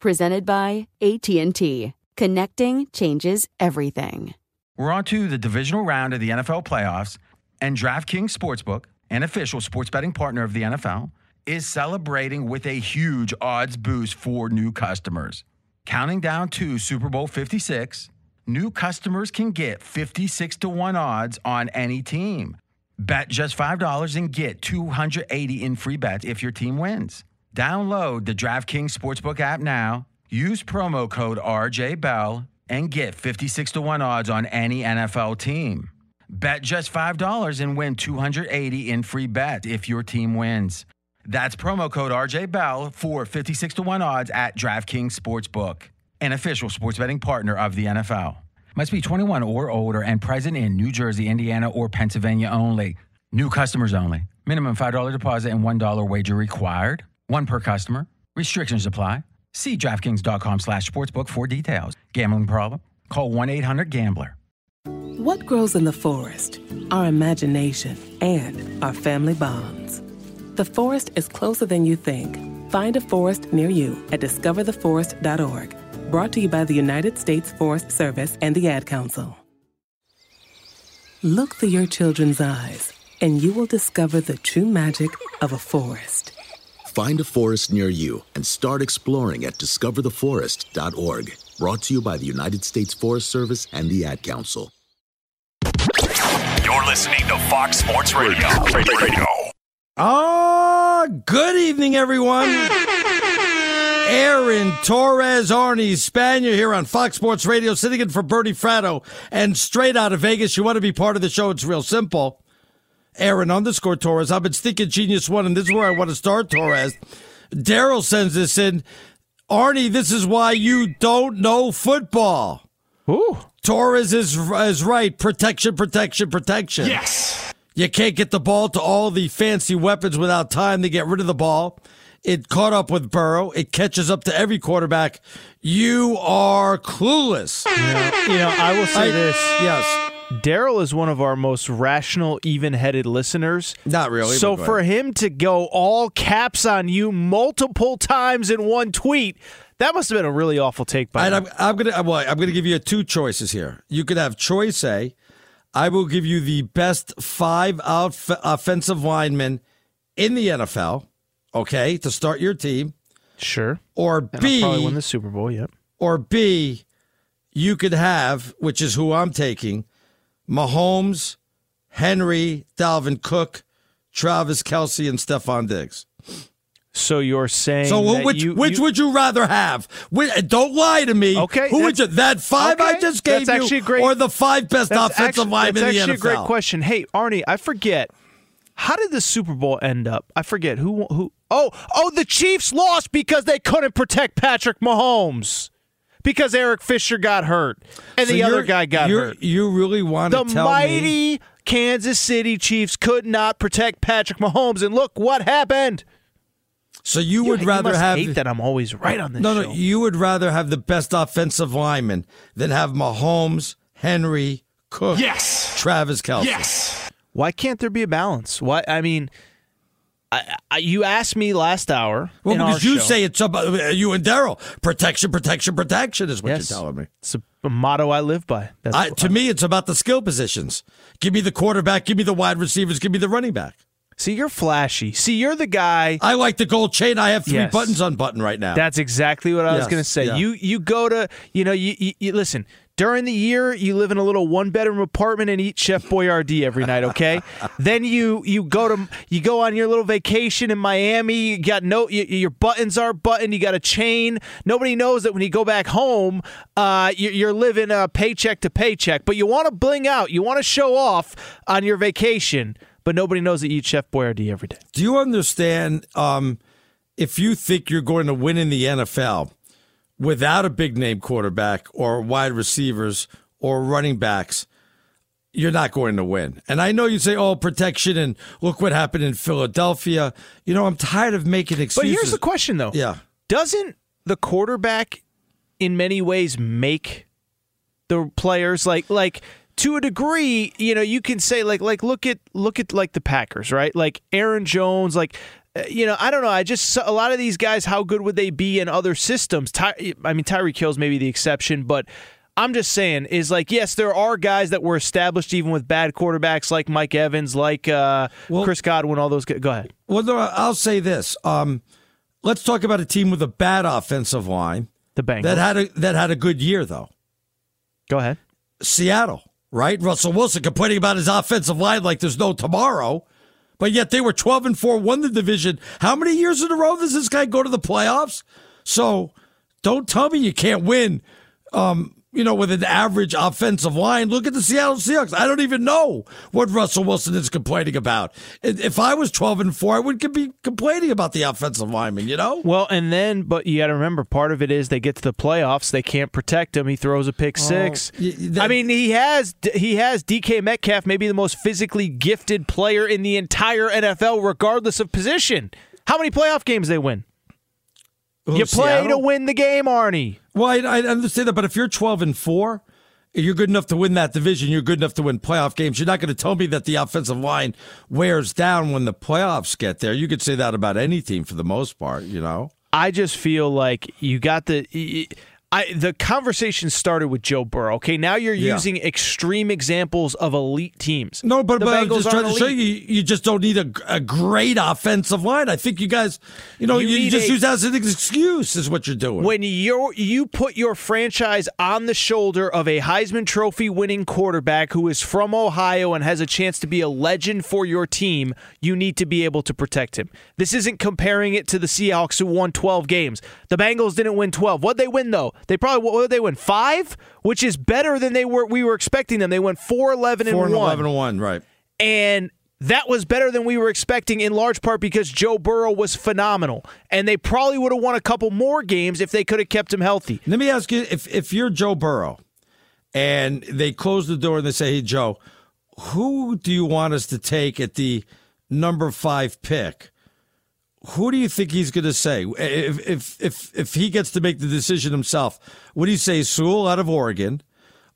Presented by AT&T. Connecting changes everything. We're on to the divisional round of the NFL playoffs, and DraftKings Sportsbook, an official sports betting partner of the NFL, is celebrating with a huge odds boost for new customers. Counting down to Super Bowl 56, new customers can get 56 to 1 odds on any team. Bet just $5 and get 280 in free bets if your team wins. Download the DraftKings Sportsbook app now. Use promo code RJ Bell and get 56 to 1 odds on any NFL team. Bet just $5 and win 280 in free bet if your team wins. That's promo code RJ Bell for 56 to 1 odds at DraftKings Sportsbook, an official sports betting partner of the NFL. Must be 21 or older and present in New Jersey, Indiana, or Pennsylvania only. New customers only. Minimum $5 deposit and $1 wager required. One per customer. Restrictions apply. See DraftKings.com slash sportsbook for details. Gambling problem? Call 1-800-GAMBLER. What grows in the forest? Our imagination and our family bonds. The forest is closer than you think. Find a forest near you at discovertheforest.org. Brought to you by the United States Forest Service and the Ad Council. Look through your children's eyes, and you will discover the true magic of a forest. Find a forest near you and start exploring at discovertheforest.org. Brought to you by the United States Forest Service and the Ad Council. You're listening to Fox Sports Radio. Radio. Ah, good evening, everyone. Aaron Torres, Arnie Spanier here on Fox Sports Radio, sitting in for Bernie Fratto. And straight out of Vegas, you want to be part of the show, it's real simple. Aaron underscore Torres. I've been sticking Genius One, and this is where I want to start, Torres. Daryl sends this in. Arnie, this is why you don't know football. Ooh. Torres is, is right. Protection, protection, protection. Yes. You can't get the ball to all the fancy weapons without time to get rid of the ball. It caught up with Burrow. It catches up to every quarterback. You are clueless. Yeah. You know, I will say I- this. Yes. Daryl is one of our most rational, even headed listeners. Not really. So for him to go all caps on you multiple times in one tweet, that must have been a really awful take by And. I'm, I'm gonna uh, well, I'm gonna give you two choices here. You could have choice A. I will give you the best five out offensive linemen in the NFL. Okay, to start your team. Sure. Or And I'll B. probably win the Super Bowl. Yep. Or B. You could have, which is who I'm taking, Mahomes, Henry, Dalvin Cook, Travis Kelce, and Stefon Diggs. So you're saying So that which you, which you- would you rather have? Which, don't lie to me. Okay, who would you? That five I just gave that's you, actually a great- or the five best That's offensive actually, linemen that's in the actually NFL? a great question. Hey, Arnie, I forget. How did the Super Bowl end up? I forget who who. Oh, oh, the Chiefs lost because they couldn't protect Patrick Mahomes because Eric Fisher got hurt and So the other guy got hurt. You really want The to tell me? The mighty Kansas City Chiefs could not protect Patrick Mahomes, and look what happened. So you would you rather must have hate that I'm always right on this no, show. no. You would rather have the best offensive lineman than have Mahomes, Henry, Cook, Yes. Travis Kelce. Yes. Why can't there be a balance? Why? I mean, I, I, you asked me last hour. Well, because you show. say it's about uh, you and Daryl. Protection, protection, protection is what Yes. you're telling me. it's a, a motto I live by. That's I, to me, it's about the skill positions. Give me the quarterback. Give me the wide receivers. Give me the running back. See, you're flashy. See, you're the guy. I like the gold chain. I have three Yes. buttons unbuttoned right now. That's exactly what I was going to say. yeah. You you go to you know you, you, you listen during the year you live in a little one bedroom apartment and eat Chef Boyardee every night. Okay, then you you go to you go on your little vacation in Miami. You got no you, your buttons are buttoned. You got a chain. Nobody knows that when you go back home, uh, you, you're living uh, paycheck to paycheck. But you want to bling out. You want to show off on your vacation. But nobody knows that you eat Chef Boyardee every day. Do you understand? Um, if you think you're going to win in the NFL without a big name quarterback or wide receivers or running backs, you're not going to win. And I know you say, "Oh, protection," and look what happened in Philadelphia. You know, I'm tired of making excuses. But here's the question, though. Yeah. Doesn't the quarterback, in many ways, make the players like like to a degree? You know, you can say like like look at look at like the Packers, right? Like Aaron Jones, like. Uh, You know, I don't know. I just a lot of these guys. How good would they be in other systems? Ty, I mean, Tyreek Hill's maybe the exception, but I'm just saying is like yes, there are guys that were established even with bad quarterbacks, like Mike Evans, like uh, Well- Chris Godwin. All those. guys. Go ahead. Well, no, I'll say this. Um, let's talk about a team with a bad offensive line The Bengals. that had a that had a good year though. Go ahead. Seattle, right? Russell Wilson complaining about his offensive line like there's no tomorrow, but yet they were 12 and 4, won the division. How many years in a row does this guy go to the playoffs? So don't tell me you can't win. Um, you know, with an average offensive line, look at the Seattle Seahawks. I don't even know what Russell Wilson is complaining about. If I was 12 and 4, I wouldn't be complaining about the offensive lineman, you know? Well, and then, but you got to remember, part of it is they get to the playoffs, they can't protect him. He throws a pick oh, six. y- that- I mean, he has he has DK Metcalf, maybe the most physically gifted player in the entire NFL, regardless of position. How many playoff games they win? Who, you play to win the game, Arnie. Well, I, I understand that, but if you're 12 and 4, you're good enough to win that division. You're good enough to win playoff games. You're not going to tell me that the offensive line wears down when the playoffs get there. You could say that about any team for the most part, you know? I just feel like you got the. I, the conversation started with Joe Burrow. Okay, now you're Yeah. using extreme examples of elite teams. No, but, The but I'm just trying to aren't show elite. you, you just don't need a, a great offensive line. I think you guys, you know, You you, just a- use that as an excuse, is what you're doing. When you you put your franchise on the shoulder of a Heisman Trophy winning quarterback who is from Ohio and has a chance to be a legend for your team, you need to be able to protect him. This isn't comparing it to the Seahawks who won 12 games. The Bengals didn't win 12. What they win though? They probably what they win? 5, which is better than they were we were expecting them. They went 4 11 and 4 and 1 11 and 1, right. and that was better than we were expecting in large part because Joe Burrow was phenomenal. And they probably would have won a couple more games if they could have kept him healthy. Let me ask you if, if you're Joe Burrow and they close the door and they say, hey, Joe, who do you want us to take at the number five pick? Who do you think he's going to say if, if if if he gets to make the decision himself? Would he say Sewell out of Oregon?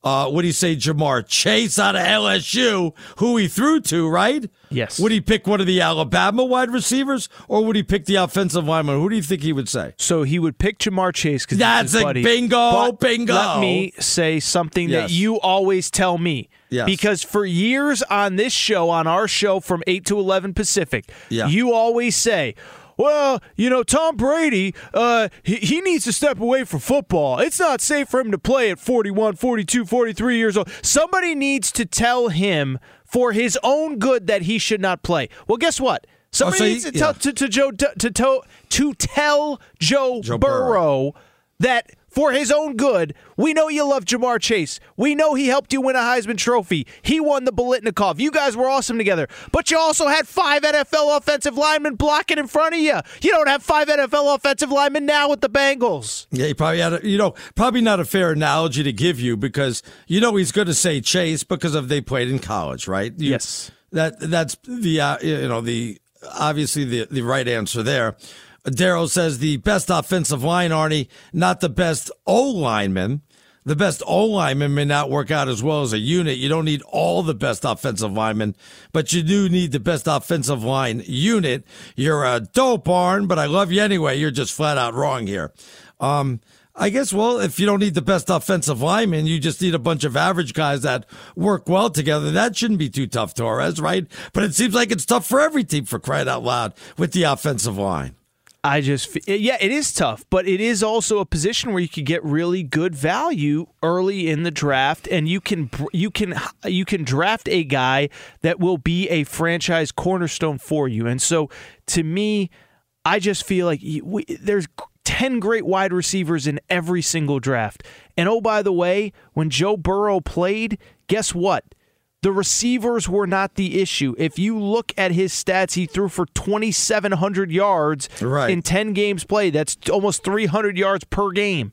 Uh, what do you say Ja'Marr Chase out of LSU, who he threw to, right? Yes. Would he pick one of the Alabama wide receivers, or would he pick the offensive lineman? Who do you think he would say? So he would pick Ja'Marr Chase because That's a bingo, But bingo. Let me say something Yes. that you always tell me. Yes. Because for years on this show, on our show from 8 to 11 Pacific, Yeah. you always say, well, you know, Tom Brady, uh, he, he needs to step away from football. It's not safe for him to play at 41, 42, 43 years old. Somebody needs to tell him for his own good that he should not play. Well, guess what? Somebody so needs he- to tell yeah. to, to Joe to, to to tell Joe, Joe Burrow, Burrow. that for his own good, we know you love Ja'Marr Chase. We know he helped you win a Heisman Trophy. He won the Biletnikoff. You guys were awesome together. But you also had five NFL offensive linemen blocking in front of you. You don't have five NFL offensive linemen now with the Bengals. Yeah, he probably had a, you know, probably not a fair analogy to give you because you know he's going to say Chase because of they played in college, right? You- Yes. That that's the uh, you know the obviously the the right answer there. Daryl says the best offensive line, Arnie, not the best O lineman. The best O lineman may not work out as well as a unit. You don't need all the best offensive linemen, but you do need the best offensive line unit. You're a dope, Arn, but I love you anyway. You're just flat out wrong here. Um, I guess, well, if you don't need the best offensive lineman, you just need a bunch of average guys that work well together. That shouldn't be too tough, Torres, right? But it seems like it's tough for every team for crying out loud with the offensive line. I just, yeah, it is tough, but it is also a position where you could get really good value early in the draft, and you can you can you can draft a guy that will be a franchise cornerstone for you. And so, to me, I just feel like we, there's ten great wide receivers in every single draft. And oh, by the way, when Joe Burrow played, guess what? The receivers were not the issue. If you look at his stats, he threw for 2,700 yards Right. in 10 games played. That's almost 300 yards per game.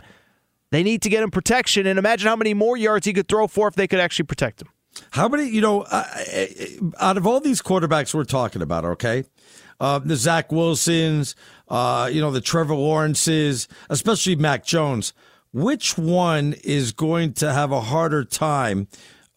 They need to get him protection, and imagine how many more yards he could throw for if they could actually protect him. How many, you know, uh, out of all these quarterbacks we're talking about, okay, uh, the Zach Wilsons, uh, you know, the Trevor Lawrences, especially Mac Jones, which one is going to have a harder time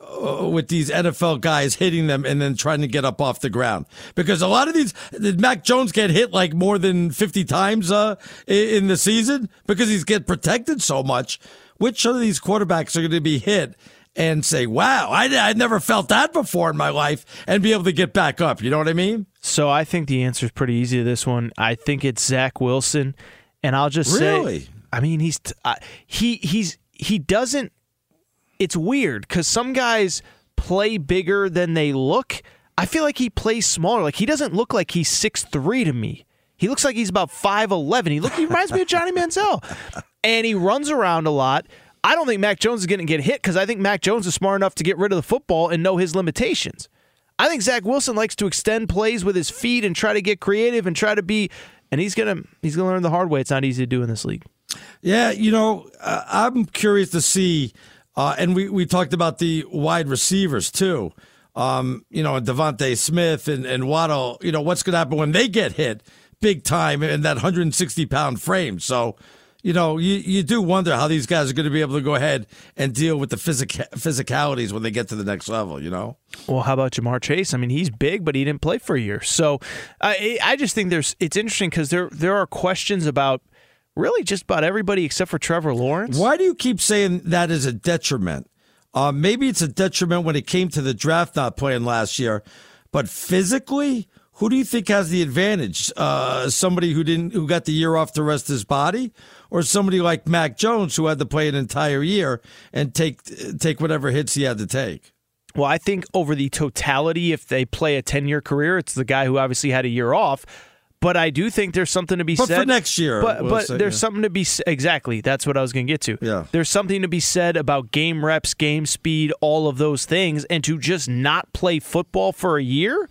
uh, with these NFL guys hitting them and then trying to get up off the ground? Because a lot of these, did Mac Jones get hit like more than 50 times uh, in the season because he's get protected so much? Which of these quarterbacks are going to be hit? and say, wow, I, I never felt that before in my life and be able to get back up. You know what I mean? So I think the answer is pretty easy to this one. I think it's Zach Wilson, and I'll just Really? say, I mean, he's t- uh, he he's he doesn't. It's weird because some guys play bigger than they look. I feel like he plays smaller. Like he doesn't look like he's six three to me. He looks like he's about five eleven. He look he reminds me of Johnny Manziel, and he runs around a lot. I don't think Mac Jones is going to get hit because I think Mac Jones is smart enough to get rid of the football and know his limitations. I think Zach Wilson likes to extend plays with his feet and try to get creative and try to be, and he's gonna he's gonna learn the hard way. It's not easy to do in this league. Yeah, you know, uh, I'm curious to see, uh, and we, we talked about the wide receivers too. Um, you know, DeVonta Smith and, and Waddle, you know, what's going to happen when they get hit big time in that 160 pound frame. So, you know, you, you do wonder how these guys are going to be able to go ahead and deal with the physic- physicalities when they get to the next level, you know? Well, how about Ja'Marr Chase? I mean, he's big, but he didn't play for a year. So I I just think there's it's interesting because there there are questions about really just about everybody except for Trevor Lawrence. Why do you keep saying that is a detriment? Uh, maybe it's a detriment when it came to the draft not playing last year, but physically, who do you think has the advantage? Uh, somebody who didn't, who got the year off to rest his body, or somebody like Mac Jones who had to play an entire year and take take whatever hits he had to take? Well, I think over the totality, if they play a 10 year career, it's the guy who obviously had a year off. But I do think there's something to be said. But said for next year, But, we'll but say, there's yeah. something to be exactly. That's what I was going to get to. Yeah. There's something to be said about game reps, game speed, all of those things, and to just not play football for a year.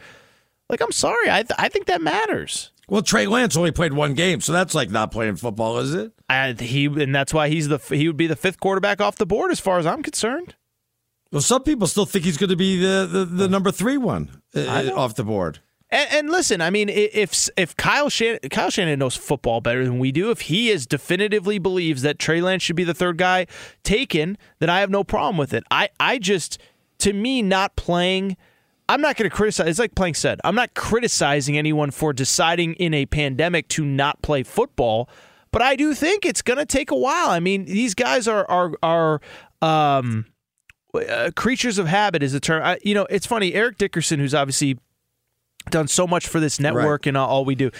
Like I'm sorry, I th- I think that matters. Well, Trey Lance only played one game, so that's like not playing football, is it? I, he and that's why he's the he would be the fifth quarterback off the board as far as I'm concerned. Well, some people still think he's going to be the the, the number three one uh, off the board. And, and listen, I mean, if if Kyle Shanahan, Kyle Shanahan knows football better than we do, if he is definitively believes that Trey Lance should be the third guy taken, then I have no problem with it. I I just to me not playing. I'm not going to criticize. It's like Plank said. I'm not criticizing anyone for deciding in a pandemic to not play football, but I do think it's going to take a while. I mean, these guys are are are um, uh, creatures of habit is the term. I, you know, it's funny. Eric Dickerson, who's obviously done so much for this network and all we do.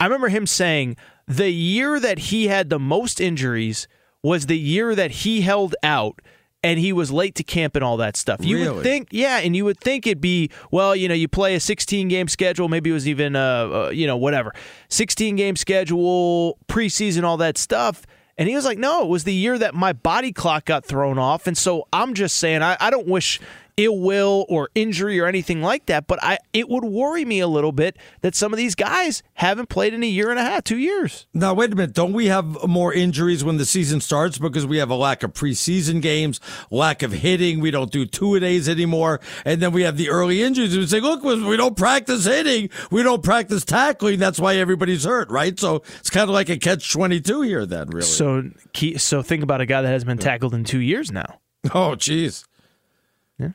I remember him saying the year that he had the most injuries was the year that he held out and he was late to camp and all that stuff. You Really? would think, yeah, and you would think it'd be, well, you know, you play a 16 game schedule, maybe it was even, uh, uh, you know, whatever, 16 game schedule, preseason, all that stuff. And he was like, no, it was the year that my body clock got thrown off. And so I'm just saying, I, I don't wish ill will or injury or anything like that, but I it would worry me a little bit that some of these guys haven't played in a year and a half, two years. Now, wait a minute. Don't we have more injuries when the season starts because we have a lack of preseason games, lack of hitting? We don't do two a days anymore. And then we have the early injuries. We say, look, we don't practice hitting. We don't practice tackling. That's why everybody's hurt, right? So it's kind of like a catch 22 here, then, really. So, so think about a guy that hasn't been tackled in two years now. Oh, jeez.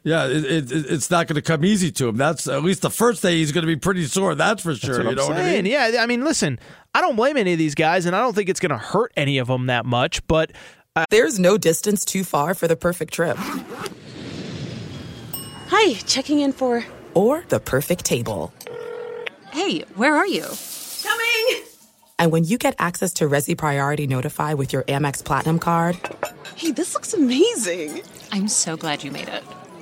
Yeah, it, it, it's not going to come easy to him. That's at least the first day he's going to be pretty sore. That's for sure. That's what you I'm know what I mean? Yeah, I mean, listen, I don't blame any of these guys, and I don't think it's going to hurt any of them that much. But uh, There's no distance too far for the perfect trip Hi, checking in for. or the perfect table. Hey, where are you? Coming! And when you get access to Resy Priority Notify with your Amex Platinum card Hey, this looks amazing. I'm so glad you made it.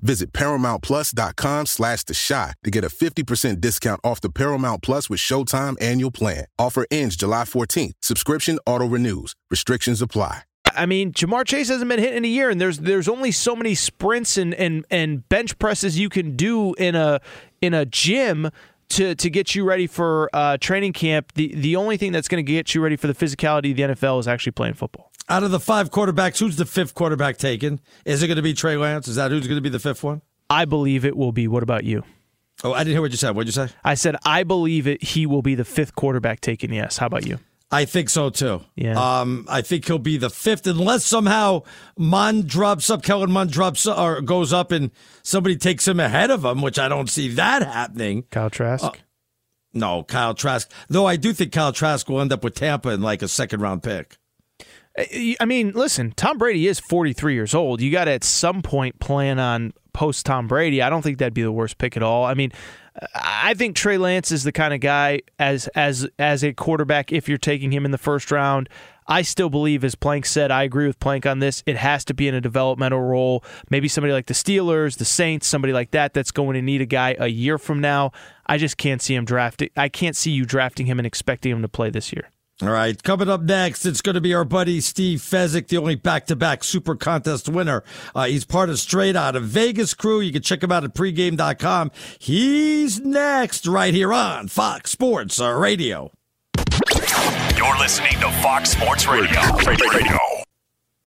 Visit ParamountPlus.com slash The Chi to get a 50% discount off the Paramount Plus with Showtime annual plan. Offer ends July 14th. Subscription auto-renews. Restrictions apply. I mean, Ja'Marr Chase hasn't been hit in a year, and there's there's only so many sprints and, and, and bench presses you can do in a in a gym to to get you ready for uh, training camp. The the only thing that's going to get you ready for the physicality of the NFL is actually playing football. Out of the five quarterbacks, who's the fifth quarterback taken? Is it going to be Trey Lance? Is that who's going to be the fifth one? I believe it will be. What about you? Oh, I didn't hear what you said. What did you say? I said I believe it. He will be the fifth quarterback taken. Yes. How about you? I think so too. Yeah. Um, I think he'll be the fifth unless somehow Mond drops up, Kellen Mond drops or goes up, and somebody takes him ahead of him, which I don't see that happening. Kyle Trask. Uh, no, Kyle Trask. Though I do think Kyle Trask will end up with Tampa in like a second round pick. I mean, listen, Tom Brady is 43 years old. You got to at some point plan on post Tom Brady. I don't think that'd be the worst pick at all. I mean, I think Trey Lance is the kind of guy as as as a quarterback. If you're taking him in the first round, I still believe, as Plank said, I agree with Plank on this. It has to be in a developmental role. Maybe somebody like the Steelers, the Saints, somebody like that that's going to need a guy a year from now. I just can't see him drafting. I can't see you drafting him and expecting him to play this year. All right, coming up next, it's going to be our buddy Steve Fezzik, the only back-to-back Super Contest winner. Uh, he's part of Straight Out of Vegas crew. You can check him out at pregame.com. He's next right here on Fox Sports uh, Radio. You're listening to Fox Sports Radio. Radio.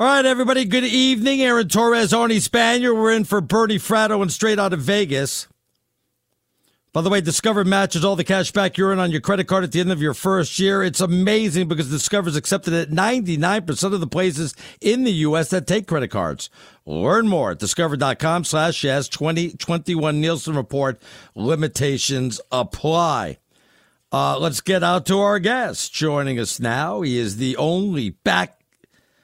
All right, everybody. Good evening. Aaron Torres, Arnie Spanier. We're in for Bernie Fratto and straight out of Vegas. By the way, Discover matches all the cash back you earn on your credit card at the end of your first year. It's amazing because Discover is accepted at 99% of the places in the U.S. that take credit cards. Learn more at discover.com slash yes 2021 Nielsen Report. Limitations apply. Uh, let's get out to our guest. Joining us now, he is the only back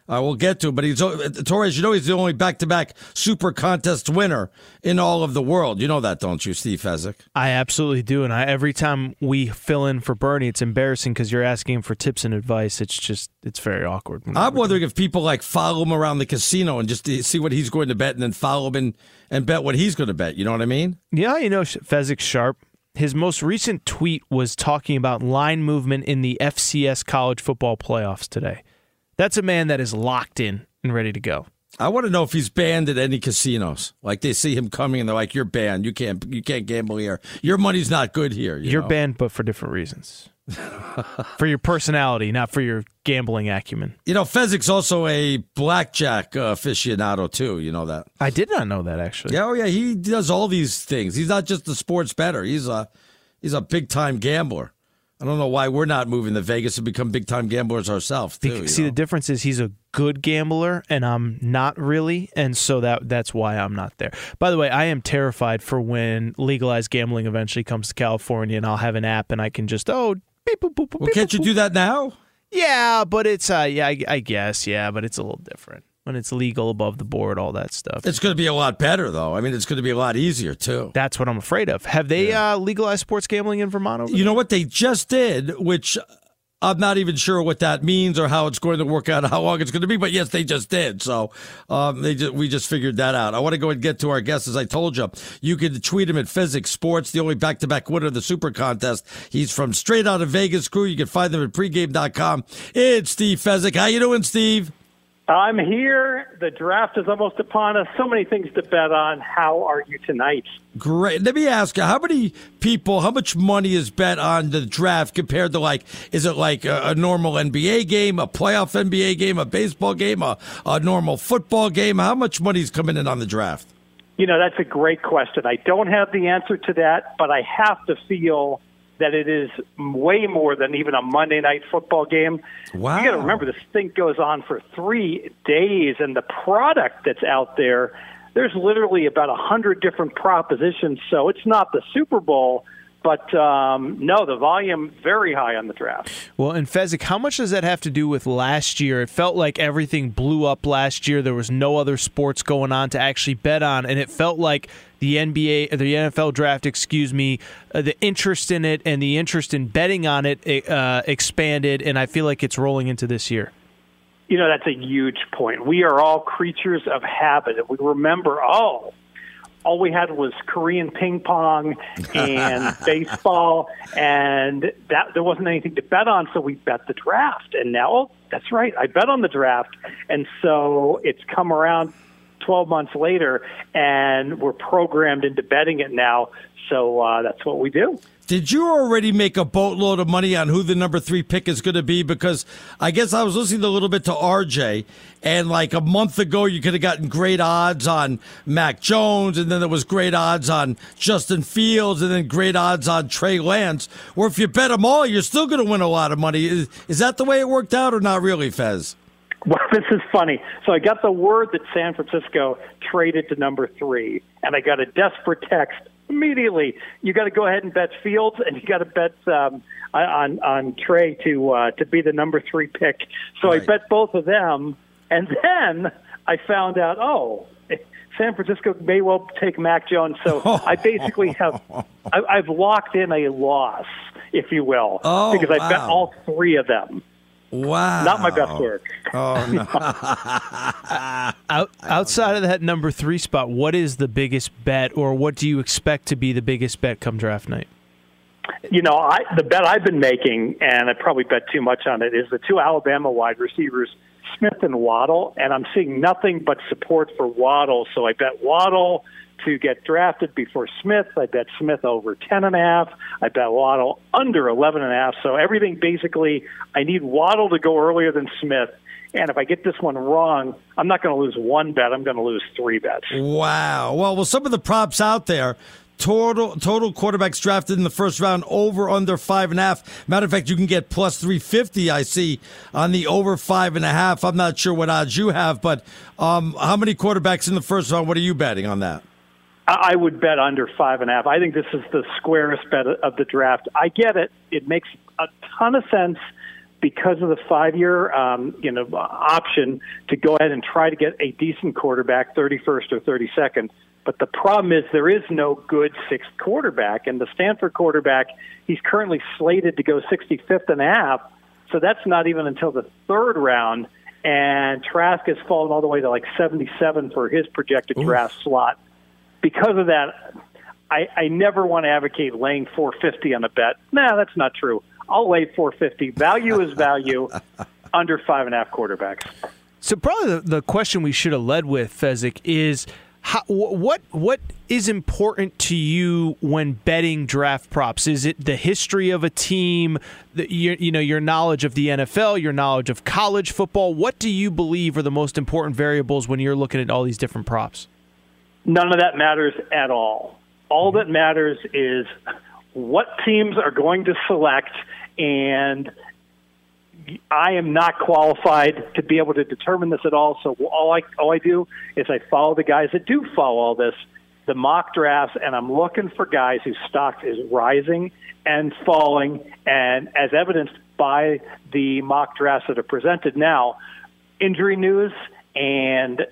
uh, we'll get to, but he's Torres. You know he's the only back-to-back Super Contest winner in all of the world. You know that, don't you, Steve Fezzik? I absolutely do, and I, every time we fill in for Bernie, it's embarrassing because you're asking him for tips and advice. It's just it's very awkward. I'm wondering if people like follow him around the casino and just see what he's going to bet, and then follow him and, and bet what he's going to bet. You know what I mean? Yeah, you know Fezzik's sharp. His most recent tweet was talking about line movement in the FCS college football playoffs today. That's a man that is locked in and ready to go. I want to know if he's banned at any casinos. Like they see him coming and they're like, "You're banned. You can't. You can't gamble here. Your money's not good here." You are banned, but for different reasons. for your personality, not for your gambling acumen. You know, Fezzik's also a blackjack uh, aficionado too. You know that? I did not know that actually. Yeah, oh yeah, he does all these things. He's not just a sports better. He's a he's a big time gambler. I don't know why we're not moving to Vegas to become big time gamblers ourselves. Too, See, know? the difference is he's a good gambler, and I'm not really, and so that that's why I'm not there. By the way, I am terrified for when legalized gambling eventually comes to California, and I'll have an app, and I can just oh, beep, boop, boop, well, can't you do that now? Yeah, but it's uh, yeah, I, I guess yeah, but it's a little different when it's legal above the board, all that stuff. It's going to be a lot better, though. I mean, it's going to be a lot easier too. That's what I'm afraid of. Have they yeah. uh, legalized sports gambling in Vermont? you there? know what they just did, which I'm not even sure what that means or how it's going to work out, how long it's going to be. But yes, they just did. So um, they just, we just figured that out. I want to go and get to our guests. As I told you, you can tweet him at Fezzik Sports, the only back-to-back winner of the Super Contest. He's from straight out of Vegas crew. You can find them at pregame.com. It's Steve Fezzik. How you doing, Steve? I'm here. The draft is almost upon us. So many things to bet on. How are you tonight? Great. Let me ask you, how many people, how much money is bet on the draft compared to like, is it like a, a normal NBA game, a playoff NBA game, a baseball game, a, a normal football game? How much money is coming in on the draft? You know, that's a great question. I don't have the answer to that, but I have to feel that it is way more than even a Monday night football game. Wow. You got to remember this thing goes on for 3 days and the product that's out there there's literally about a hundred different propositions so it's not the Super Bowl but um, no, the volume very high on the draft. Well, and Fezzik, how much does that have to do with last year? It felt like everything blew up last year. There was no other sports going on to actually bet on, and it felt like the NBA, the NFL draft, excuse me, uh, the interest in it and the interest in betting on it uh, expanded, and I feel like it's rolling into this year. You know, that's a huge point. We are all creatures of habit. If we remember, oh, all we had was Korean ping pong and baseball, and that there wasn't anything to bet on, so we bet the draft. And now, oh, that's right, I bet on the draft, and so it's come around 12 months later, and we're programmed into betting it now. So uh, that's what we do. Did you already make a boatload of money on who the number three pick is going to be? Because I guess I was listening a little bit to RJ, and like a month ago, you could have gotten great odds on Mac Jones, and then there was great odds on Justin Fields, and then great odds on Trey Lance. Or if you bet them all, you're still going to win a lot of money. Is, is that the way it worked out, or not really, Fez? Well, this is funny. So I got the word that San Francisco traded to number three, and I got a desperate text immediately. You got to go ahead and bet Fields, and you got to bet um, on on Trey to uh, to be the number three pick. So right. I bet both of them, and then I found out, oh, San Francisco may well take Mac Jones. So I basically have I, I've locked in a loss, if you will, oh, because I wow. bet all three of them. Wow. Not my best work. Oh, no. Out, outside of that number three spot, what is the biggest bet, or what do you expect to be the biggest bet come draft night? You know, I, the bet I've been making, and I probably bet too much on it, is the two Alabama wide receivers, Smith and Waddle, and I'm seeing nothing but support for Waddle. So I bet Waddle to get drafted before Smith. I bet Smith over ten and a half. I bet Waddle under eleven and a half. So everything basically, I need Waddle to go earlier than Smith. And if I get this one wrong, I'm not going to lose one bet. I'm going to lose three bets. Wow. Well, well, some of the props out there. Total total quarterbacks drafted in the first round over under five and a half. Matter of fact, you can get plus three fifty. I see on the over five and a half. I'm not sure what odds you have, but um, how many quarterbacks in the first round? What are you betting on that? I would bet under five and a half. I think this is the squarest bet of the draft. I get it; it makes a ton of sense because of the five-year, um, you know, option to go ahead and try to get a decent quarterback, 31st or 32nd. But the problem is there is no good sixth quarterback, and the Stanford quarterback, he's currently slated to go 65th and a half. So that's not even until the third round. And Trask has fallen all the way to like 77 for his projected Oof. draft slot because of that, I, I never want to advocate laying 450 on a bet. Nah, that's not true. I'll lay 450. Value is value under five and a half quarterbacks. So probably the, the question we should have led with Fezzik is how, what what is important to you when betting draft props? Is it the history of a team, the, your, you know your knowledge of the NFL, your knowledge of college football? What do you believe are the most important variables when you're looking at all these different props? None of that matters at all. All that matters is what teams are going to select, and I am not qualified to be able to determine this at all. So all I all I do is I follow the guys that do follow all this, the mock drafts, and I'm looking for guys whose stock is rising and falling, and as evidenced by the mock drafts that are presented now, injury news and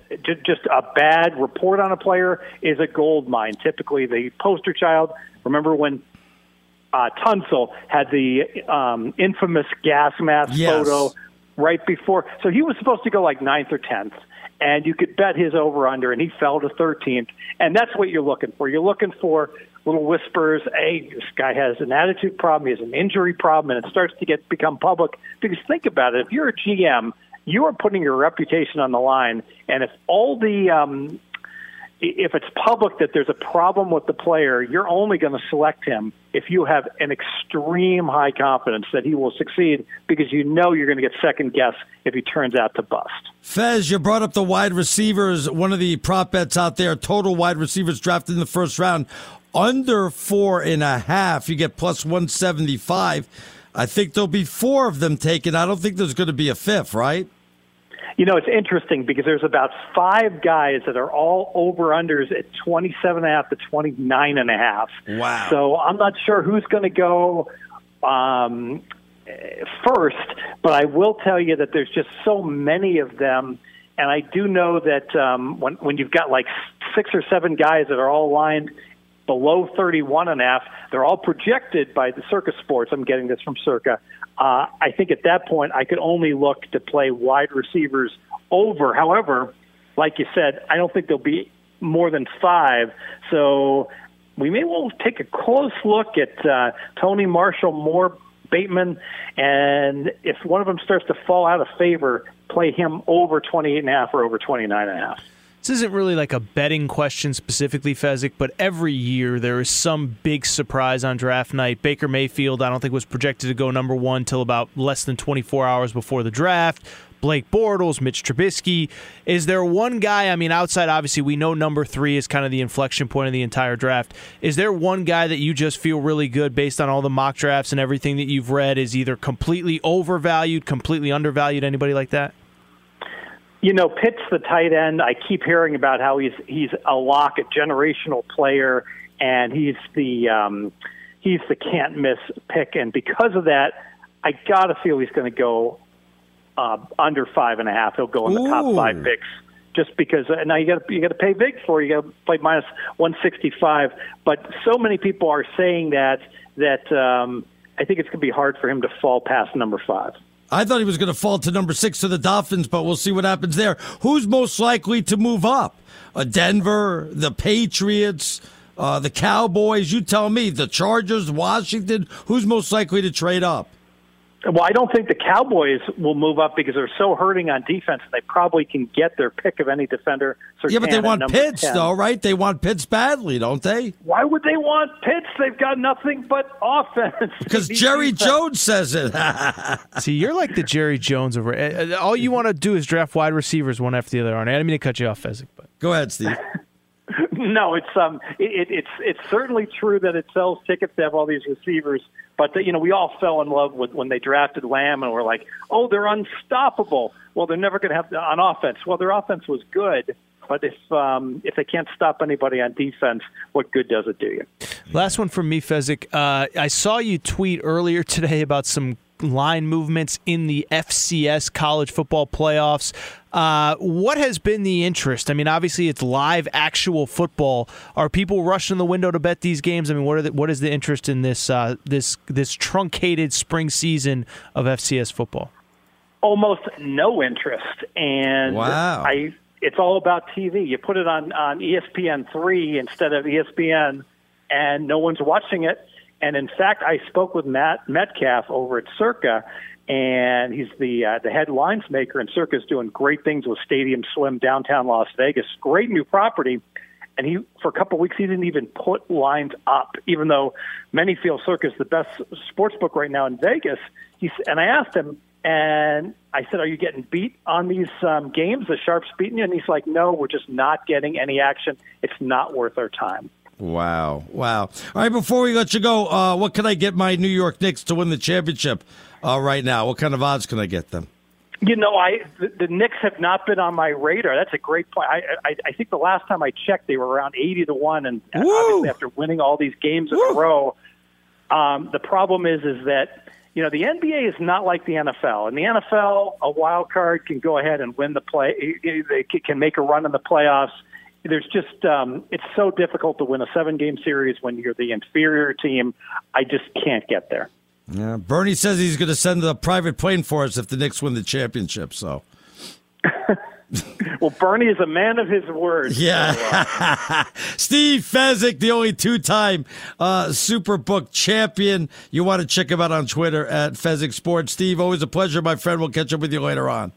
just a bad report on a player is a gold mine. Typically, the poster child. Remember when uh, Tunsil had the um, infamous gas mask Yes. photo right before? So he was supposed to go like ninth or tenth, and you could bet his over under, and he fell to thirteenth. And that's what you're looking for. You're looking for little whispers. Hey, this guy has an attitude problem. He has an injury problem, and it starts to get become public. Because think about it: if you're a GM you are putting your reputation on the line. And if all the um, if it's public that there's a problem with the player, you're only going to select him if you have an extreme high confidence that he will succeed because you know you're going to get second guess if he turns out to bust. Fez, you brought up the wide receivers. One of the prop bets out there, total wide receivers drafted in the first round, under four and a half. You get plus 175. I think there'll be four of them taken. I don't think there's going to be a fifth, right? You know, it's interesting because there's about five guys that are all over unders at 27 and a half to 29 and a half. Wow. So I'm not sure who's going to go um, first, but I will tell you that there's just so many of them. And I do know that um, when, when you've got like six or seven guys that are all lined below 31 and a half, they're all projected by the Circa Sports. I'm getting this from Circa. Uh, I think at that point I could only look to play wide receivers over. However, like you said, I don't think there'll be more than five. So we may well take a close look at uh, Toney Marshall, Moore, Bateman, and if one of them starts to fall out of favor, play him over 28 and a half or over 29 and a half. This isn't really like a betting question specifically, Fezzik, but every year there is some big surprise on draft night. Baker Mayfield, I don't think, was projected to go number one till about less than 24 hours before the draft. Blake Bortles, Mitch Trubisky. Is there one guy? I mean, outside, obviously, we know number three is kind of the inflection point of the entire draft. Is there one guy that you just feel really good based on all the mock drafts and everything that you've read is either completely overvalued, completely undervalued? Anybody like that? You know, Pitts the tight end. I keep hearing about how he's he's a lock, a generational player, and he's the um, he's the can't miss pick. And because of that, I gotta feel he's going to go uh, under five and a half. He'll go in the Ooh. top five picks just because uh, now you got you got to pay big for it. you got to play minus 165 but so many people are saying that that um, I think it's going to be hard for him to fall past number 5 I thought he was going to fall to number six to the Dolphins, but we'll see what happens there. Who's most likely to move up? Uh, Denver, the Patriots, uh, the Cowboys. You tell me. The Chargers, Washington. Who's most likely to trade up? Well, I don't think the Cowboys will move up because they're so hurting on defense. They probably can get their pick of any defender. yeah, but they want Pitts, 10. though, right? They want Pitts badly, don't they? Why would they want Pitts? They've got nothing but offense. Because Jerry defense. Jones says it. See, you're like the Jerry Jones of uh, all you want to do is draft wide receivers one after the other. Aren't I didn't mean to cut you off, Fezzik, but go ahead, Steve. no, it's um, it, it's it's certainly true that it sells tickets to have all these receivers. But you know, we all fell in love with when they drafted Lamb, and we're like, oh, they're unstoppable. Well, they're never going to have on offense. Well, their offense was good, but if um, if they can't stop anybody on defense, what good does it do you? Last one from me, Fezzik. Uh, I saw you tweet earlier today about some line movements in the FCS college football playoffs. Uh, what has been the interest? I mean, obviously it's live, actual football. Are people rushing the window to bet these games? I mean, what are the, what is the interest in this uh, this this truncated spring season of FCS football? Almost no interest, and wow. I it's all about TV. You put it on on ESPN three instead of ESPN, and no one's watching it and in fact, I spoke with Matt Metcalf over at Circa, and he's the uh, the head lines maker. And Circa's doing great things with Stadium Swim downtown Las Vegas. Great new property. And he, for a couple of weeks, he didn't even put lines up, even though many feel Circa's the best sports book right now in Vegas. He's, and I asked him, and I said, "Are you getting beat on these um, games? The sharps beating you?" And he's like, "No, we're just not getting any action. It's not worth our time." Wow. Wow. All right, before we let you go, uh, what can I get my New York Knicks to win the championship uh, right now? What kind of odds can I get them? You know, I the, the Knicks have not been on my radar. That's a great point. I, I I think the last time I checked, they were around eighty to one, and Woo! obviously after winning all these games in Woo! a row, um, the problem is is that you know the NBA is not like the NFL. In the NFL, a wild card can go ahead and win the play. They can make a run in the playoffs there's just um, it's so difficult to win a seven game series when you're the inferior team. I just can't get there. Yeah, Bernie says he's going to send a private plane for us if the Knicks win the championship. So. well, Bernie is a man of his word. Yeah. Uh... Steve Fezzik, the only two time uh, Superbook champion. You want to check him out on Twitter at Fezzik Sports. Steve, always a pleasure, my friend. We'll catch up with you later on.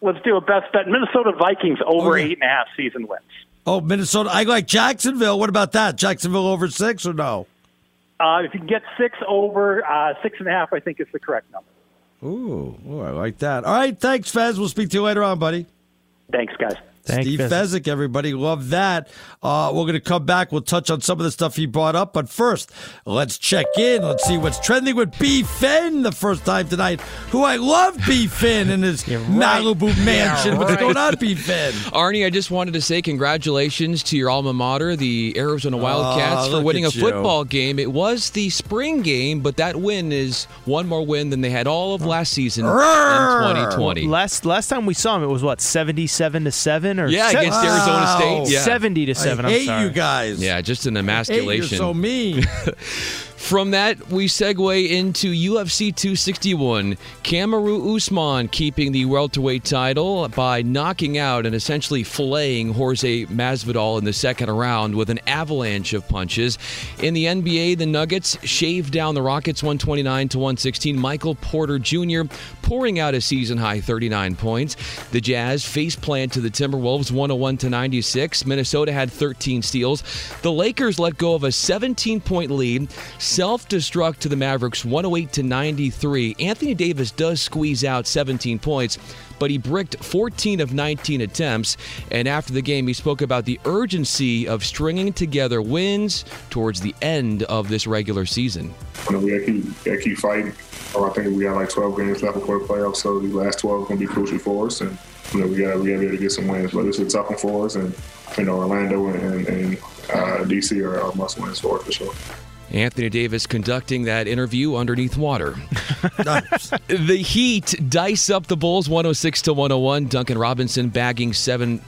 Let's do a best bet. Minnesota Vikings over okay. eight and a half season wins. Oh, Minnesota. I like Jacksonville. What about that? Jacksonville over six or no? Uh, if you can get six over, uh, six and a half, I think is the correct number. Ooh, ooh, I like that. All right, thanks, Fez. We'll speak to you later on, buddy. Thanks, guys. Thank Steve Fezzik. Fezzik, everybody. Love that. Uh, we're going to come back. We'll touch on some of the stuff he brought up. But first, let's check in. Let's see what's trending with B. Finn the first time tonight, who I love B. Finn in his Malibu mansion. What's right. going on, B. Finn? Arnie, I just wanted to say congratulations to your alma mater, the Arizona Wildcats, Oh, for winning a you. football game. It was the spring game, but that win is one more win than they had all of last season in 2020. Last last time we saw him, it was what seventy-seven to seven or Yeah, se- against Arizona State. Yeah. seventy to seven. I'm sorry. guys. Yeah, just an Hey, you're emasculation. so mean. From that, we segue into UFC 261. Kamaru Usman keeping the welterweight title by knocking out and essentially filleting Jorge Masvidal in the second round with an avalanche of punches. In the NBA, the Nuggets shaved down the Rockets 129 to 116. Michael Porter Jr. pouring out a season high 39 points. The Jazz face plant to the Timberwolves 101 to 96. Minnesota had 13 steals. The Lakers let go of a 17 point lead. Self destruct to the Mavericks 108 to 93. Anthony Davis does squeeze out 17 points, but he bricked 14 of 19 attempts. And after the game, he spoke about the urgency of stringing together wins towards the end of this regular season. You know, we gotta keep, gotta keep fighting. I think we got like 12 games left before the playoffs, so the last 12 are gonna be crucial for us, and you know we gotta we gotta be able to get some wins. But it's a tough one for us, and you know Orlando and, and uh, DC are, are must wins for us for sure. Anthony Davis conducting that interview underneath water. the Heat dice up the Bulls 106 to 101. Duncan Robinson bagging seven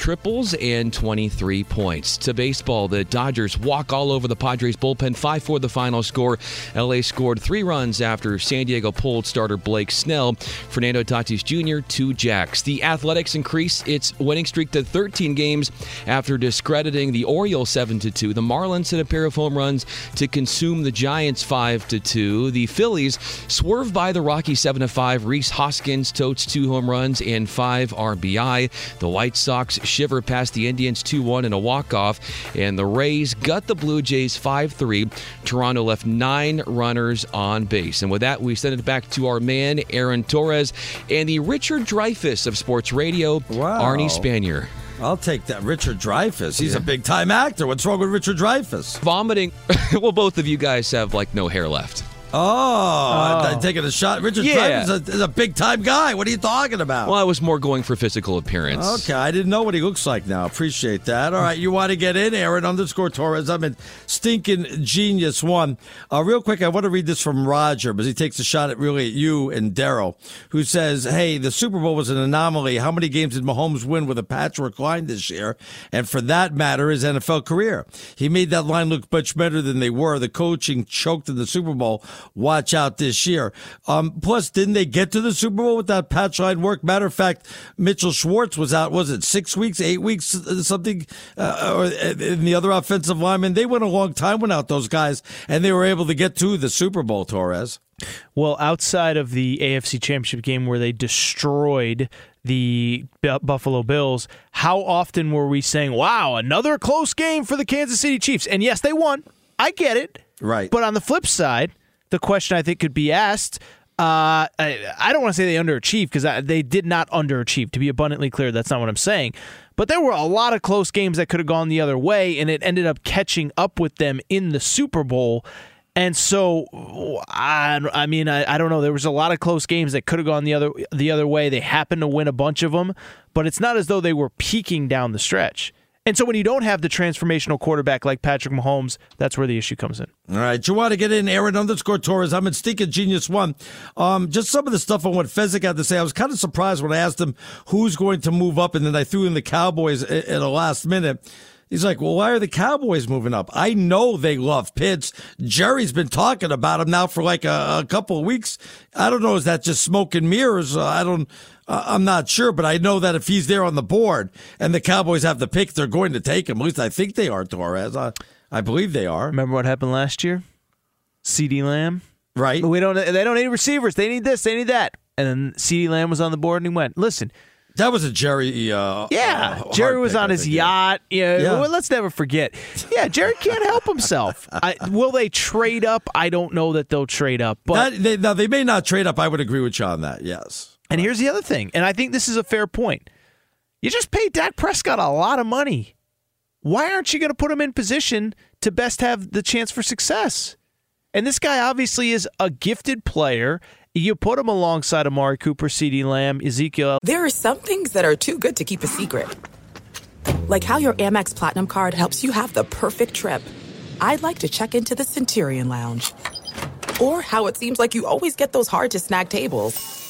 triples and 23 points. To baseball, the Dodgers walk all over the Padres bullpen. 5 4 the final score. LA scored three runs after San Diego pulled starter Blake Snell. Fernando Tatis Jr., two jacks. The Athletics increase its winning streak to 13 games after discrediting the Orioles 7 2. The Marlins hit a pair of home runs to consume the Giants 5 2. The Phillies swerve by the Rockies 7 5. Rhys Hoskins totes two home runs and five RBI. The White Sox shiver past the Indians 2 1 in a walk off. And the Rays gut the Blue Jays 5 3. Toronto left nine runners on base. And with that, we send it back to our man, Aaron Torres, and the Richard Dreyfuss of Sports Radio, Arnie Spanier. I'll take that. Richard Dreyfuss. He's a big time actor. What's wrong with Richard Dreyfuss? Vomiting. well, both of you guys have like no hair left. Oh, I'm taking a shot. Richard Yeah. Dreyfuss is a, is a big time guy. What are you talking about? Well, I was more going for physical appearance. Okay, I didn't know what he looks like now. Appreciate that. All right, you want to get in, Aaron underscore Torres. I'm in stinking genius one. Uh, real quick, I want to read this from Roger because he takes a shot at really at you and Daryl, who says, "Hey, the Super Bowl was an anomaly. How many games did Mahomes win with a patchwork line this year? And for that matter, his NFL career. He made that line look much better than they were. The coaching choked in the Super Bowl. Watch out this year. Um, plus, didn't they get to the Super Bowl without patch line work? Matter of fact, Mitchell Schwartz was out. Was it six weeks, eight weeks, uh, something? Uh, or in the other offensive linemen, they went a long time without those guys, and they were able to get to the Super Bowl. Torres. Well, outside of the AFC Championship game where they destroyed the Buffalo Bills, how often were we saying, "Wow, another close game for the Kansas City Chiefs"? And yes, they won. I get it. Right. But on the flip side, the question I think could be asked. Uh, I, I don't want to say they underachieved because they did not underachieve. To be abundantly clear, that's not what I'm saying. But there were a lot of close games that could have gone the other way, and it ended up catching up with them in the Super Bowl. And so, I, I mean, I, I don't know. There was a lot of close games that could have gone the other the other way. They happened to win a bunch of them, but it's not as though they were peaking down the stretch. And so, when you don't have the transformational quarterback like Patrick Mahomes, that's where the issue comes in. All right, you want to get in, Aaron underscore Torres. I'm in Stinking Genius One. Um, just some of the stuff on what Fezzik had to say. I was kind of surprised when I asked him who's going to move up, and then I threw in the Cowboys at the last minute. He's like, well, why are the Cowboys moving up? I know they love Pitts. Jerry's been talking about him now for like a, a couple of weeks. I don't know. Is that just smoke and mirrors? Uh, I don't, uh, I'm not sure, but I know that if he's there on the board and the Cowboys have the pick, they're going to take him. At least I think they are, Torres. I, I believe they are. Remember what happened last year? CeeDee Lamb. Right. We don't. They don't need receivers. They need this. They need that. And then CeeDee Lamb was on the board, and he went. Listen. That was a Jerry. Uh, Yeah, uh, Jerry was pick, on his think, yacht. Yeah, Yeah. Well, let's never forget. Yeah, Jerry can't help himself. I, will they trade up? I don't know that they'll trade up. But That, they, now they may not trade up. I would agree with you on that. Yes. And here's the other thing, and I think this is a fair point. You just paid Dak Prescott a lot of money. Why aren't you going to put him in position to best have the chance for success? And this guy obviously is a gifted player. You put him alongside Amari Cooper, CeeDee Lamb, Ezekiel. There are some things that are too good to keep a secret. Like how your Amex Platinum card helps you have the perfect trip. I'd like to check into the Centurion Lounge. Or how it seems like you always get those hard to snag tables.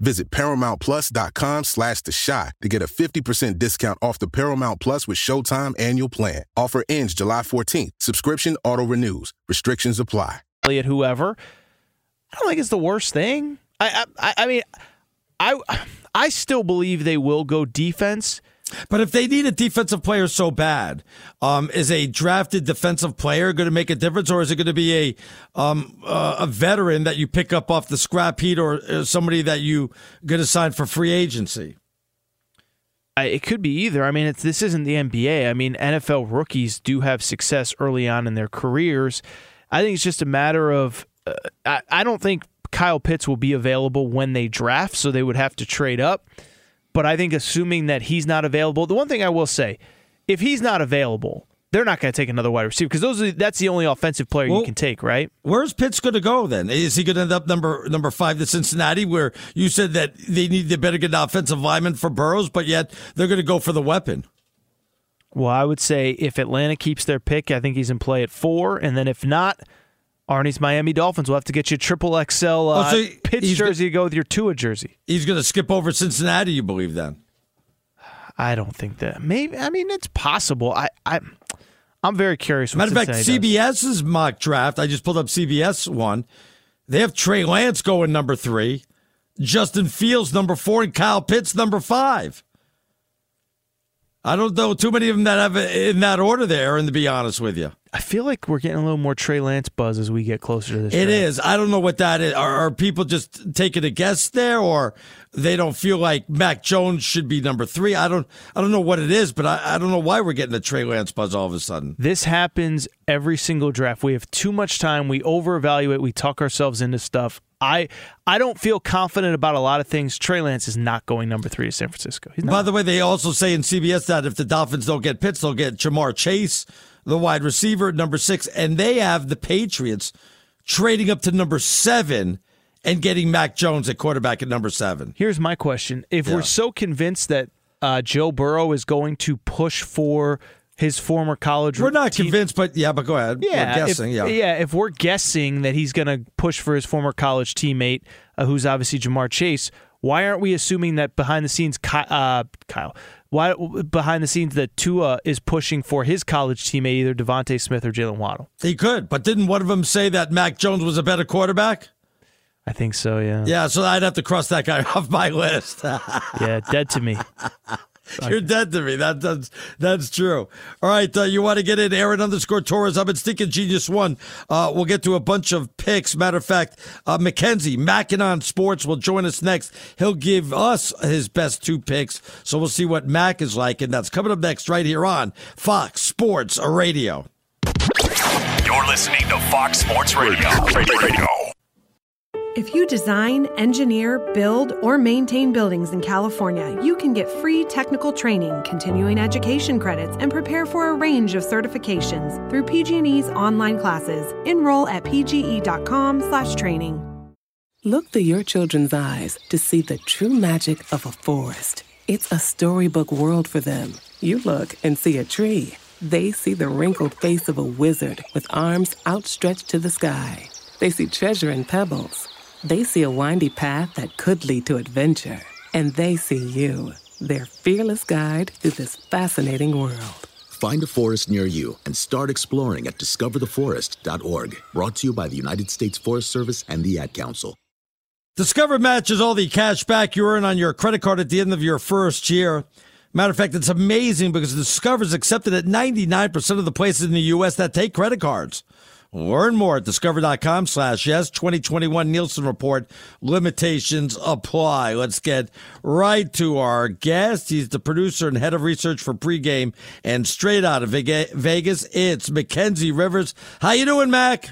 Visit ParamountPlus.com slash The Chi to get a 50% discount off the Paramount Plus with Showtime annual plan. Offer ends July 14th. Subscription auto-renews. Restrictions apply. Elliott, whoever. I don't think it's the worst thing. I, I, I mean, I, I still believe they will go defense. But if they need a defensive player so bad, um, is a drafted defensive player going to make a difference, or is it going to be a um, uh, a veteran that you pick up off the scrap heap, or uh, somebody that you going to sign for free agency? It could be either. I mean, this isn't the NBA. I mean, NFL rookies do have success early on in their careers. I think it's just a matter of. Uh, I, I don't think Kyle Pitts will be available when they draft, so they would have to trade up. But I think assuming that he's not available, the one thing I will say, if he's not available, they're not going to take another wide receiver because those are, that's the only offensive player well, you can take, right? Where's Pitts going to go then? Is he going to end up number number five to Cincinnati, where you said that they need they better get an offensive lineman for Burrows, but yet they're going to go for the weapon? Well, I would say if Atlanta keeps their pick, I think he's in play at four, and then if not, Arnie's Miami Dolphins will have to get you a triple XL uh, oh, so Pitts jersey to go with your Tua jersey. He's going to skip over Cincinnati, you believe then? I don't think that. Maybe I mean it's possible. I I I'm very curious. Matter of fact, CBS's does. mock draft. I just pulled up CBS one. They have Trey Lance going number three, Justin Fields number four, and Kyle Pitts number five. I don't know too many of them that have it in that order there, and to be honest with you. I feel like we're getting a little more Trey Lance buzz as we get closer to this. It draft. is. I don't know what that is. Are, are, people just taking a guess there, or they don't feel like Mac Jones should be number three? I don't. I don't know what it is, but I, I don't know why we're getting a Trey Lance buzz all of a sudden. This happens every single draft. We have too much time. We over evaluate. We talk ourselves into stuff. I I don't feel confident about a lot of things. Trey Lance is not going number three to San Francisco. By the way, they also say in CBS that if the Dolphins don't get Pitts, they'll get Ja'Marr Chase the wide receiver, number six, and they have the Patriots trading up to number seven and getting Mac Jones at quarterback at number seven. Here's my question: If yeah. we're so convinced that uh, Joe Burrow is going to push for his former college. We're not team- convinced, but yeah, but go ahead. Yeah, We're guessing. if, yeah. If we're guessing that he's going to push for his former college teammate, uh, who's obviously Ja'Marr Chase, why aren't we assuming that behind the scenes, uh, Kyle, why behind the scenes that Tua is pushing for his college teammate, either DeVonta Smith or Jaylen Waddle? He could, but didn't one of them say that Mac Jones was a better quarterback? I think so. Yeah. Yeah, so I'd have to cross that guy off my list. yeah, dead to me. You're dead to me. That, that's that's true. All right, uh, you want to get in Aaron underscore Torres? I've been stinking genius one. Uh, we'll get to a bunch of picks. Matter of fact, uh, Mackenzie Mackinon Sports will join us next. He'll give us his best two picks, so we'll see what Mac is like, and that's coming up next right here on Fox Sports Radio. You're listening to Fox Sports Radio. Radio. If you design, engineer, build, or maintain buildings in California, you can get free technical training, continuing education credits, and prepare for a range of certifications through PG&E's online classes. Enroll at pge.com/training. Look through your children's eyes to see the true magic of a forest. It's a storybook world for them. You look and see a tree. They see the wrinkled face of a wizard with arms outstretched to the sky. They see treasure in pebbles. They see a windy path that could lead to adventure. And they see you, their fearless guide through this fascinating world. Find a forest near you and start exploring at discovertheforest.org. Brought to you by the United States Forest Service and the Ad Council. Discover matches all the cash back you earn on your credit card at the end of your first year. Matter of fact, it's amazing because Discover is accepted at 99% of the places in the U.S. that take credit cards. Learn more at discover.com slash yes 2021 Nielsen report. Limitations apply. Let's get right to our guest. He's the producer and head of research for pregame and straight out of Vegas. It's Mackenzie Rivers. How you doing, Mac?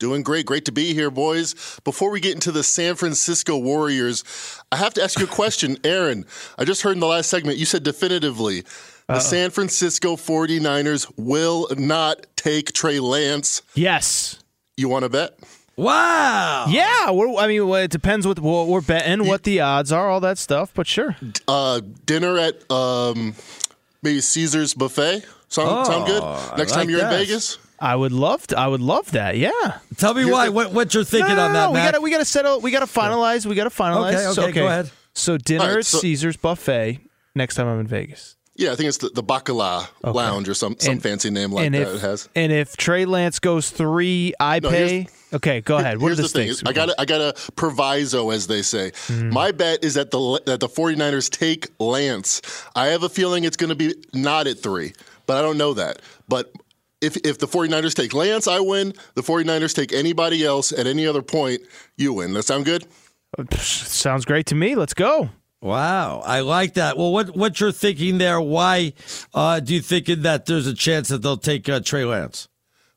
Doing great. Great to be here, boys. Before we get into the San Francisco Warriors, I have to ask you a question. Aaron, I just heard in the last segment you said definitively the San Francisco 49ers will not take Trey Lance. Yes. You want to bet? Wow. Yeah. I mean, it depends what, what we're betting, what the odds are, all that stuff, but sure. Uh, dinner at um, maybe Caesar's Buffet. Sound, oh, sound good? Next like time you're that. in Vegas? I would love to. I would love that. Yeah. Tell me Here's why. the- what, what you're thinking no, no, on that, no. We gotta we gotta settle. We gotta finalize. We gotta finalize. Okay, So, okay, go ahead. So dinner All right, at so- Caesar's buffet next time I'm in Vegas. Yeah, I think it's the, the Bacala Lounge or some, some And- fancy name like that if, it has. And if Trey Lance goes three, I No, pay. Okay, go ahead. What Here's are the the thing. stakes? I got I got a proviso, as they say. Mm-hmm. My bet is that the that the 49ers take Lance. I have a feeling it's going to be not at three, but I don't know that. But if if the 49ers take Lance, I win. The 49ers take anybody else at any other point, you win. That sound good? Sounds great to me. Let's go. Wow, I like that. Well, what what you're thinking there? Why uh, do you think that there's a chance that they'll take uh, Trey Lance?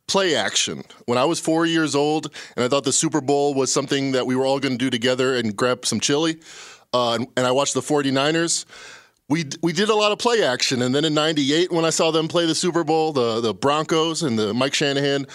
play action. When I was four years old and I thought the Super Bowl was something that we were all going to do together and grab some chili, uh, and, and I watched the 49ers, we, we did a lot of play action. And then in 98, when I saw them play the Super Bowl, the, the Broncos and the Mike Shanahan,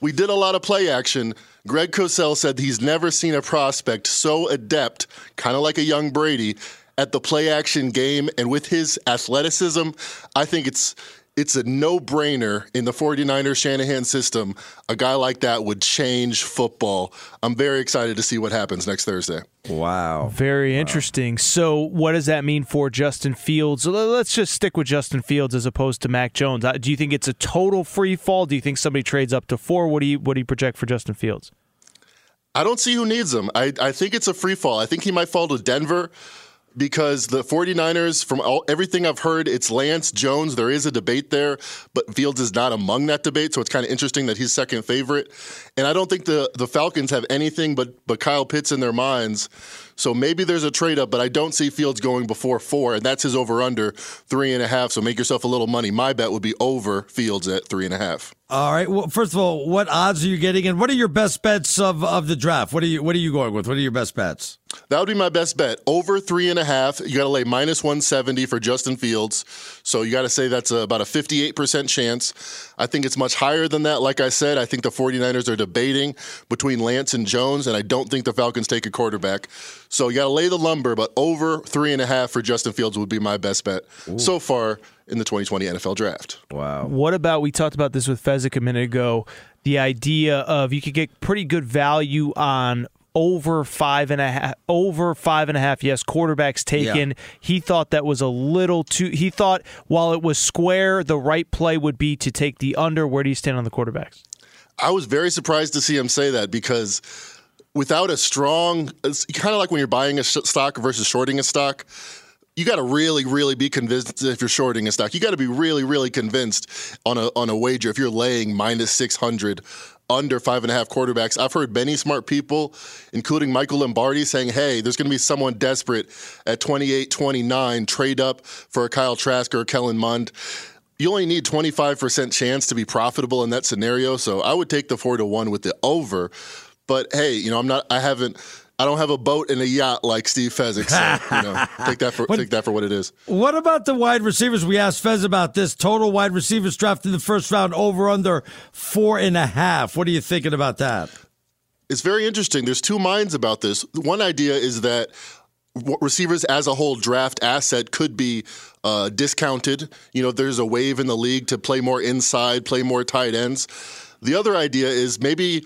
we did a lot of play action. Greg Cosell said he's never seen a prospect so adept, kind of like a young Brady, at the play action game. And with his athleticism, I think it's it's a no-brainer in the 49ers Shanahan system. A guy like that would change football. I'm very excited to see what happens next Thursday. Wow. Very interesting. So, what does that mean for Justin Fields? Let's just stick with Justin Fields as opposed to Mac Jones. Uh, Do you think it's a total free fall? Do you think somebody trades up to four? What do you what do you project for Justin Fields? I don't see who needs him. I, I think it's a free fall. I think he might fall to Denver because the 49ers, from all, everything I've heard, it's Lance Jones. There is a debate there, but Fields is not among that debate. So it's kind of interesting that he's second favorite. And I don't think the, the Falcons have anything but, but Kyle Pitts in their minds. So maybe there's a trade up, but I don't see Fields going before four, and that's his over under three and a half. So make yourself a little money. My bet would be over Fields at three and a half. All right. Well, first of all, what odds are you getting, and what are your best bets of, of the draft? What are you What are you going with? What are your best bets? That would be my best bet. Over three and a half. You got to lay minus 170 for Justin Fields. So you got to say that's about a 58% chance. I think it's much higher than that. Like I said, I think the 49ers are debating between Lance and Jones, and I don't think the Falcons take a quarterback. So you got to lay the lumber, but over three and a half for Justin Fields would be my best bet so far in the 2020 NFL Draft. Wow. What about we talked about this with Fezzik a minute ago? The idea of you could get pretty good value on over five and a half over five and a half yes quarterbacks taken Yeah. he thought that was a little too he thought while it was square the right play would be to take the under where do you stand on the quarterbacks I was very surprised to see him say that because without a strong, kind of like when you're buying a stock versus shorting a stock. You got to really, really be convinced if you're shorting a stock. You got to be really, really convinced on a on a wager if you're laying minus six hundred under five and a half quarterbacks. I've heard many smart people, including Michael Lombardi, saying, hey, there's going to be someone desperate at 28 29, trade up for a Kyle Trask or a Kellen Mond. You only need 25% chance to be profitable in that scenario. So I would take the four to one with the over. But hey, you know, I'm not, I haven't, I don't have a boat and a yacht like Steve Fezzik. So, you know, take that for, take that for what it is. What about the wide receivers? We asked Fez about this. Total wide receivers drafted in the first round over under four and a half. What are you thinking about that? It's very interesting. There's two minds about this. One idea is that receivers as a whole draft asset could be uh, discounted. You know, there's a wave in the league to play more inside, play more tight ends. The other idea is maybe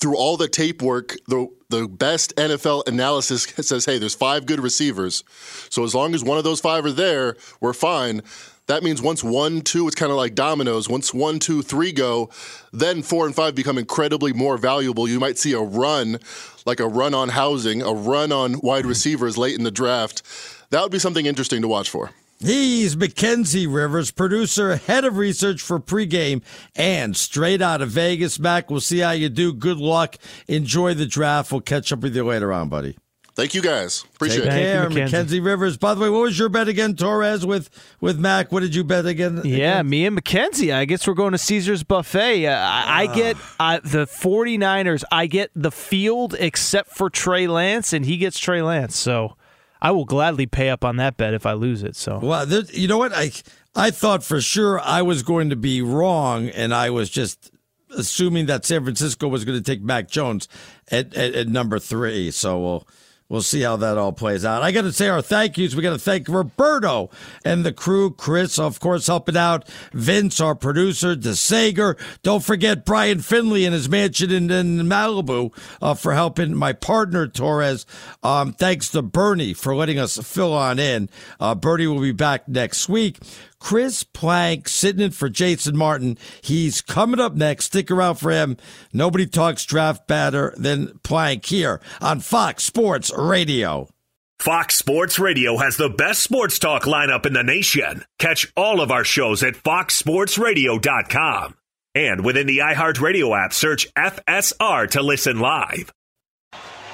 through all the tape work, the the best NFL analysis says, hey, there's five good receivers. So as long as one of those five are there, we're fine. That means once one, two, it's kind of like dominoes. Once one, two, three go, then four and five become incredibly more valuable. You might see a run, like a run on housing, a run on wide receivers late in the draft. That would be something interesting to watch for. He's Mackenzie Rivers, producer, head of research for pregame, and straight out of Vegas. Mac, we'll see how you do. Good luck. Enjoy the draft. We'll catch up with you later on, buddy. Thank you guys. Appreciate Take it. care, Mackenzie. Rivers. By the way, what was your bet again, Torres, with, with Mac? What did you bet again? Yeah, me and Mackenzie. I guess we're going to Caesar's Buffet. Uh, I, I get uh, the 49ers. I get the field except for Trey Lance, and he gets Trey Lance. So I will gladly pay up on that bet if I lose it. So Well, there, you know what? I I thought for sure I was going to be wrong, and I was just assuming that San Francisco was going to take Mac Jones at, at, at number three. So we'll we'll see how that all plays out. I got to say our thank yous. We got to thank Roberto and the crew, Chris, of course, helping out, Vince, our producer, DeSager. Don't forget Brian Finley and his mansion in, in Malibu uh, for helping my partner Torres. Um, thanks to Bernie for letting us fill on in. Uh, Bernie will be back next week. Chris Plank sitting in for Jason Martin. He's coming up next. Stick around for him. Nobody talks draft better than Plank here on Fox Sports Radio. Fox Sports Radio has the best sports talk lineup in the nation. Catch all of our shows at foxsportsradio.com. And within the iHeartRadio app, search FSR to listen live.